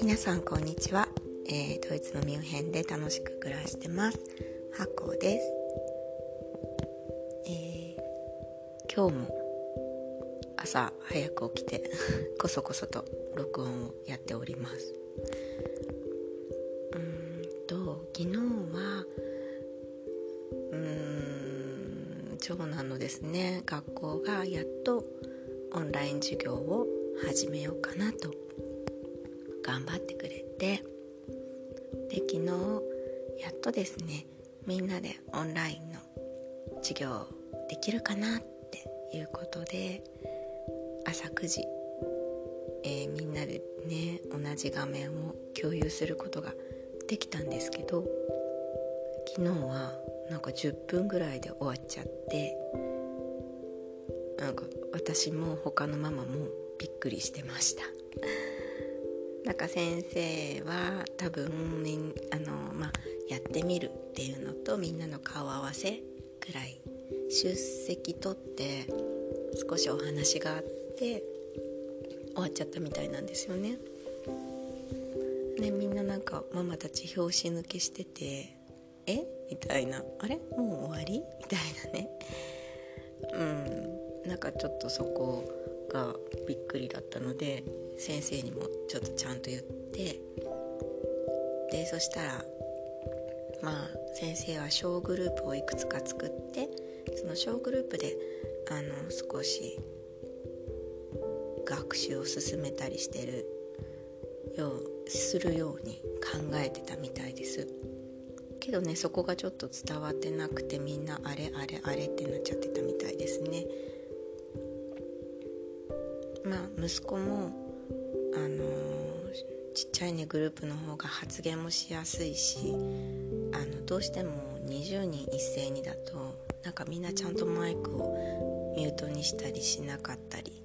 皆さんこんにちは、えー、ドイツのミュンヘンで楽しく暮らしてます。ハコです、えー、今日も朝早く起きてこそこそと録音をやっております。長男のですね。学校がやっとオンライン授業を始めようかなと頑張ってくれて。で昨日やっとですねみんなでオンラインの授業できるかなっていうことで朝9時、えー、みんなでね同じ画面を共有することができたんですけど昨日はなんか10分ぐらいで終わっちゃってなんか私も他のママもびっくりしてました なんか先生は多分あの、まあ、やってみるっていうのとみんなの顔合わせぐらい出席取って少しお話があって終わっちゃったみたいなんですよね。でみんななんかママたち拍子抜けしてて「え？みたいな「あれ？もう終わり?」みたいなね。うん。なんかちょっとそこがびっくりだったので先生にもちょっとちゃんと言って。でそしたらまあ先生は小グループをいくつか作ってその小グループであの少し学習を進めたりしてるようするように考えてたみたいです。けどねそこがちょっと伝わってなくてみんなあれあれあれってなっちゃってたみたいですね。まあ息子もあのー、ちっちゃいねグループの方が発言もしやすいしあのどうしても20人一斉にだとなんかみんなちゃんとマイクをミュートにしたりしなかったり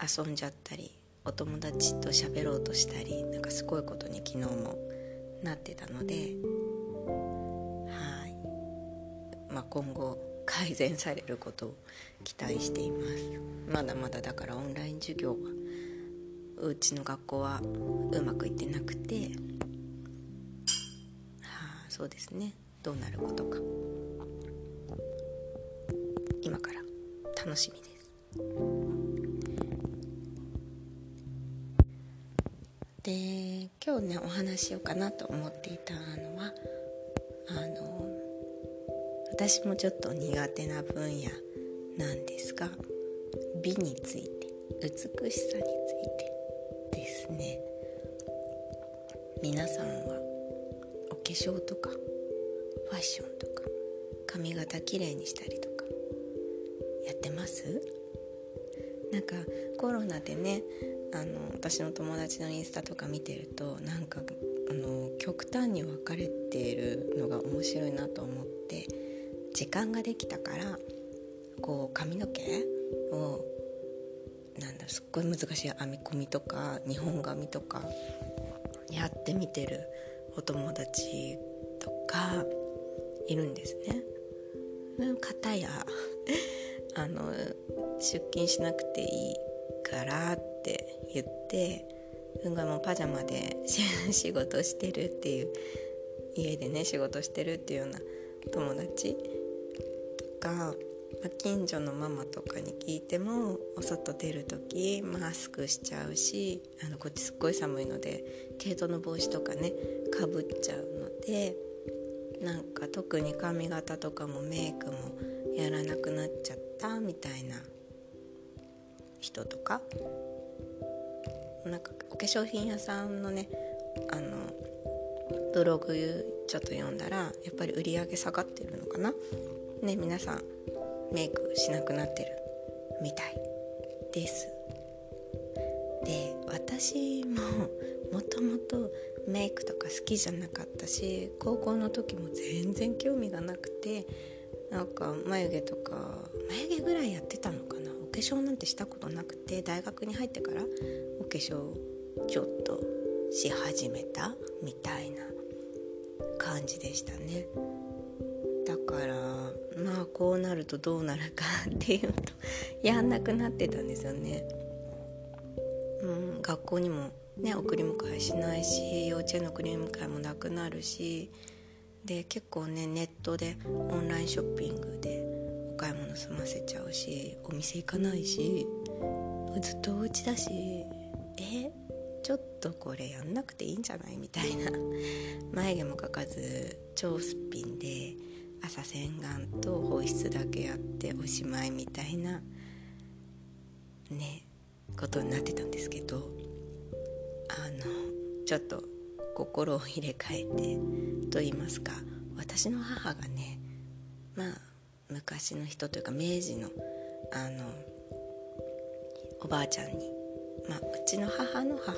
遊んじゃったりお友達と喋ろうとしたりなんかすごいことに昨日もなってたので、まあ、今後改善されることを期待しています。まだまだだからオンライン授業はうちの学校はうまくいってなくて。はあそうですね。どうなることか。今から楽しみです。で今日ねお話しようかなと思っていたのはあの私もちょっと苦手な分野なんですが美について美しさについてですね。皆さんはお化粧とかファッションとか髪型きれいにしたりとかやってます？なんかコロナでねあの私の友達のインスタとか見てるとなんかあの極端に分かれているのが面白いなと思って時間ができたからこう髪の毛をなんだすっごい難しい編み込みとか日本髪とかやってみてるお友達とかいるんですね。方や あの出勤しなくていいからって言ってうんがもうパジャマで 仕事してるっていう家でね仕事してるっていうような友達か、ま、近所のママとかに聞いてもお外出る時マスクしちゃうしあのこっちすっごい寒いので毛糸の帽子とかねかぶっちゃうのでなんか特に髪型とかもメイクもやらなくなっちゃったみたいな人とかなんかお化粧品屋さんのねあのブログちょっと読んだらやっぱり売り上げ下がってるのかな。ね皆さんメイクしなくなってるみたいです。で私ももともとメイクとか好きじゃなかったし高校の時も全然興味がなくてなんか眉毛とか眉毛ぐらいやってたのかな？お化粧なんてしたことなくて大学に入ってからお化粧ちょっとし始めたみたいな感じでしたね。だからまあこうなるとどうなるかっていうと やんなくなってたんですよね。うん、学校にもね送り迎えしないし幼稚園の送り迎えもなくなるしで結構ねネットでオンラインショッピングでお買い物済ませちゃうしお店行かないしずっとお家だしえちょっとこれやんなくていいんじゃない？みたいな眉毛も描かず超すっぴんで朝洗顔と保湿だけやっておしまいみたいなねことになってたんですけどあのちょっと心を入れ替えてと言いますか私の母がねまあ昔の人というか明治のあのおばあちゃんに、まあ、うちの母の母、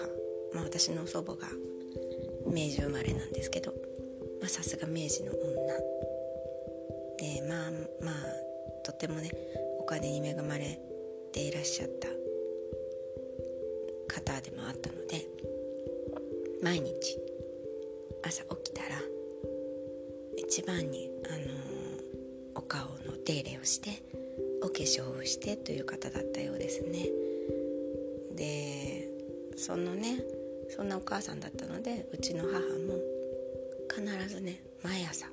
まあ、私の祖母が明治生まれなんですけどさすが明治の女。でまあまあとてもねお金に恵まれていらっしゃった方でもあったので毎日朝起きたら一番に、あのー、お顔の手入れをしてお化粧をしてという方だったようですね。でそのねそんなお母さんだったのでうちの母も必ずね毎朝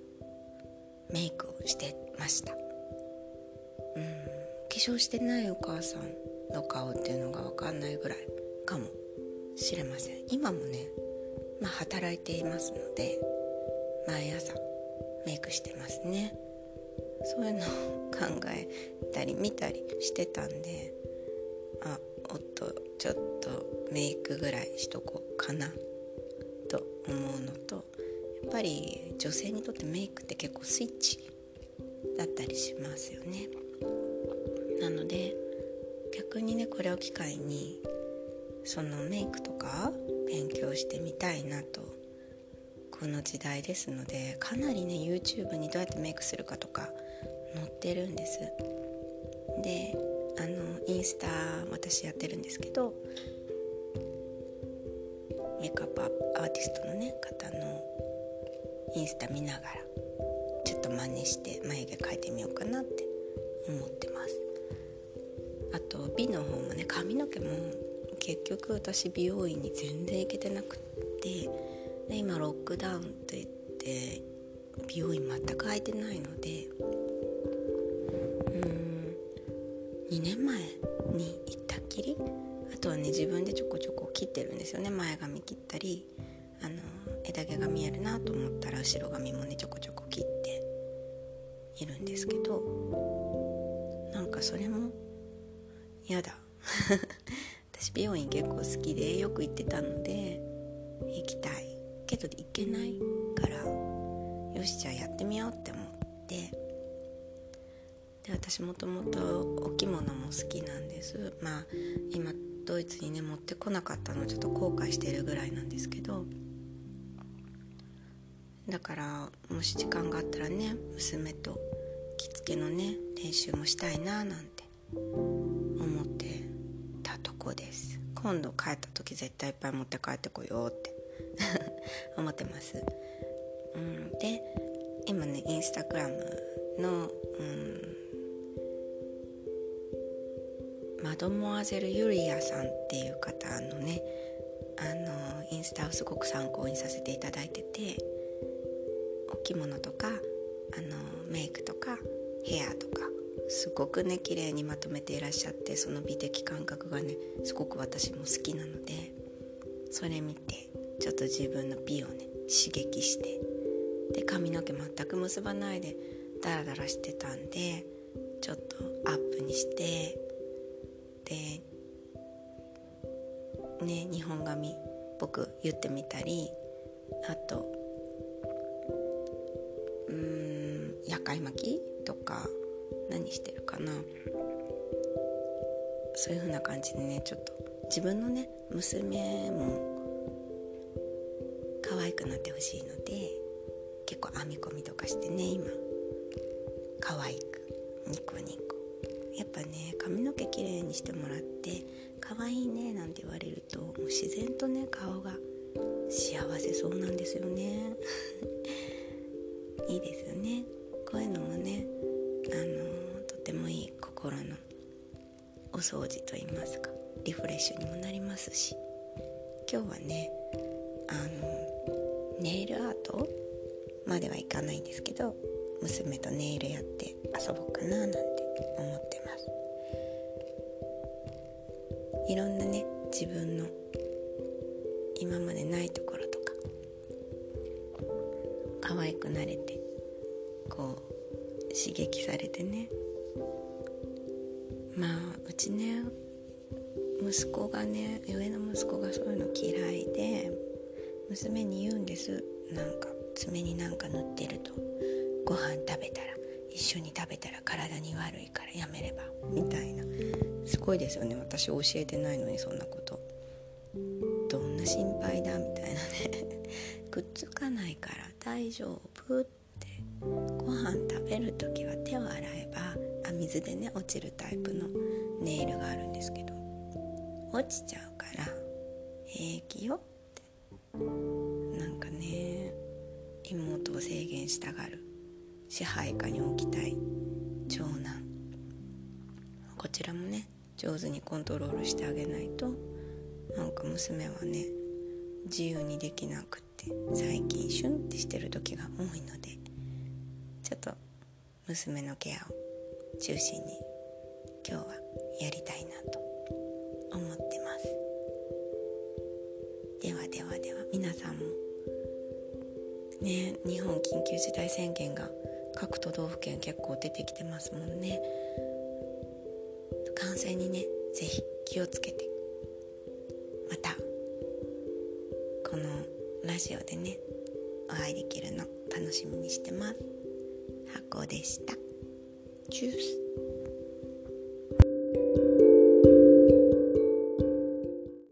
メイクをしてました。うん。化粧してないお母さんの顔っていうのが分かんないぐらいかもしれません。今もねまあ働いていますので毎朝メイクしてますね。そういうのを考えたり見たりしてたんであおっとちょっとメイクぐらいしとこうかなと思うのとっぱり女性にとってメイクって結構スイッチだったりしますよね。なので逆にねこれを機会にそのメイクとか勉強してみたいなとこの時代ですのでかなりね YouTube にどうやってメイクするかとか載ってるんです。であのインスタ私やってるんですけどメイクアップアーティストのね方のインスタ見ながらちょっと真似して眉毛描いてみようかなって思ってます。あと美の方もね髪の毛も結局私美容院に全然行けてなくってで今ロックダウンといって美容院全く空いてないのでうん2年前に行ったっきり？あとはね自分でちょこちょこ切ってるんですよね前髪切ったり。枝毛が見えるなと思ったら後ろ髪もねちょこちょこ切っているんですけどなんかそれも嫌だ。私美容院結構好きでよく行ってたので行きたい。けど行けないからよしじゃあやってみようって思って。で私もともとお着物も好きなんです。まあ今ドイツにね持ってこなかったのちょっと後悔してるぐらいなんですけどだからもし時間があったらね娘と着付けのね練習もしたいななんて思ってたとこです。今度帰った時絶対いっぱい持って帰ってこようって。思ってます、うん、で今ねインスタグラムの、うん、マドモアゼル・ユリアさんっていう方のねあのインスタをすごく参考にさせていただいてて着物とかあのメイクとかヘアとかすごくね綺麗にまとめていらっしゃってその美的感覚がねすごく私も好きなのでそれ見てちょっと自分の美をね刺激してで髪の毛全く結ばないでダラダラしてたんでちょっとアップにしてでね日本髪僕言ってみたりあと夜会巻きとか何してるかな。そういう風な感じでねちょっと自分のね娘も可愛くなってほしいので結構編み込みとかしてね今。可愛くニコニコ。やっぱね髪の毛きれいにしてもらって可愛いねなんて言われるともう自然とね顔が幸せそうなんですよね。いいですよね。こういうのもねあのとてもいい心のお掃除といいますかリフレッシュにもなりますし今日はねあのネイルアートまではいかないんですけど娘とネイルやって遊ぼうかななんて思ってます。いろんなね自分の今までないところとか可愛くなれてこう刺激されてね。まあうちね息子がね上の息子がそういうの嫌いで娘に言うんです。なんか爪になんか塗ってると。ご飯食べたら一緒に食べたら体に悪いからやめればみたいな。すごいですよね。私教えてないのにそんなこと。どんな心配だみたいなね。くっつかないから大丈夫ってご飯食べる時は手を洗えばあ水でね落ちるタイプのネイルがあるんですけど落ちちゃうから平気よって。なんかね妹を制限したがる。支配下に置きたい。長男。こちらもね上手にコントロールしてあげないとなんか娘はね自由にできなくって最近シュンってしてる時が多いのでちょっと娘のケアを中心に今日はやりたいなと思ってます。ではではでは皆さんもね日本緊急事態宣言が各都道府県結構出てきてますもんね。感染にね是非気をつけて。またこのラジオでねお会いできるの楽しみにしてます。箱でした。チュース